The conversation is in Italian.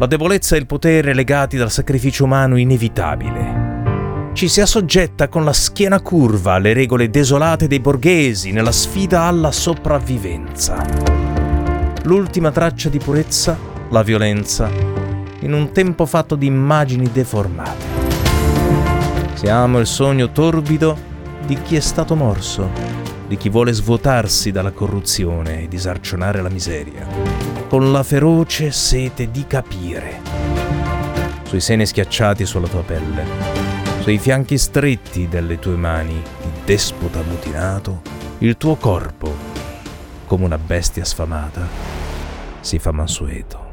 la debolezza e il potere legati dal sacrificio umano inevitabile. Ci si assoggetta con la schiena curva alle regole desolate dei borghesi nella sfida alla sopravvivenza. L'ultima traccia di purezza, la violenza, in un tempo fatto di immagini deformate. Siamo il sogno torbido di chi è stato morso, di chi vuole svuotarsi dalla corruzione e disarcionare la miseria, con la feroce sete di capire. Sui seni schiacciati sulla tua pelle, sui fianchi stretti delle tue mani, il despota mutinato, il tuo corpo, come una bestia sfamata, si fa mansueto.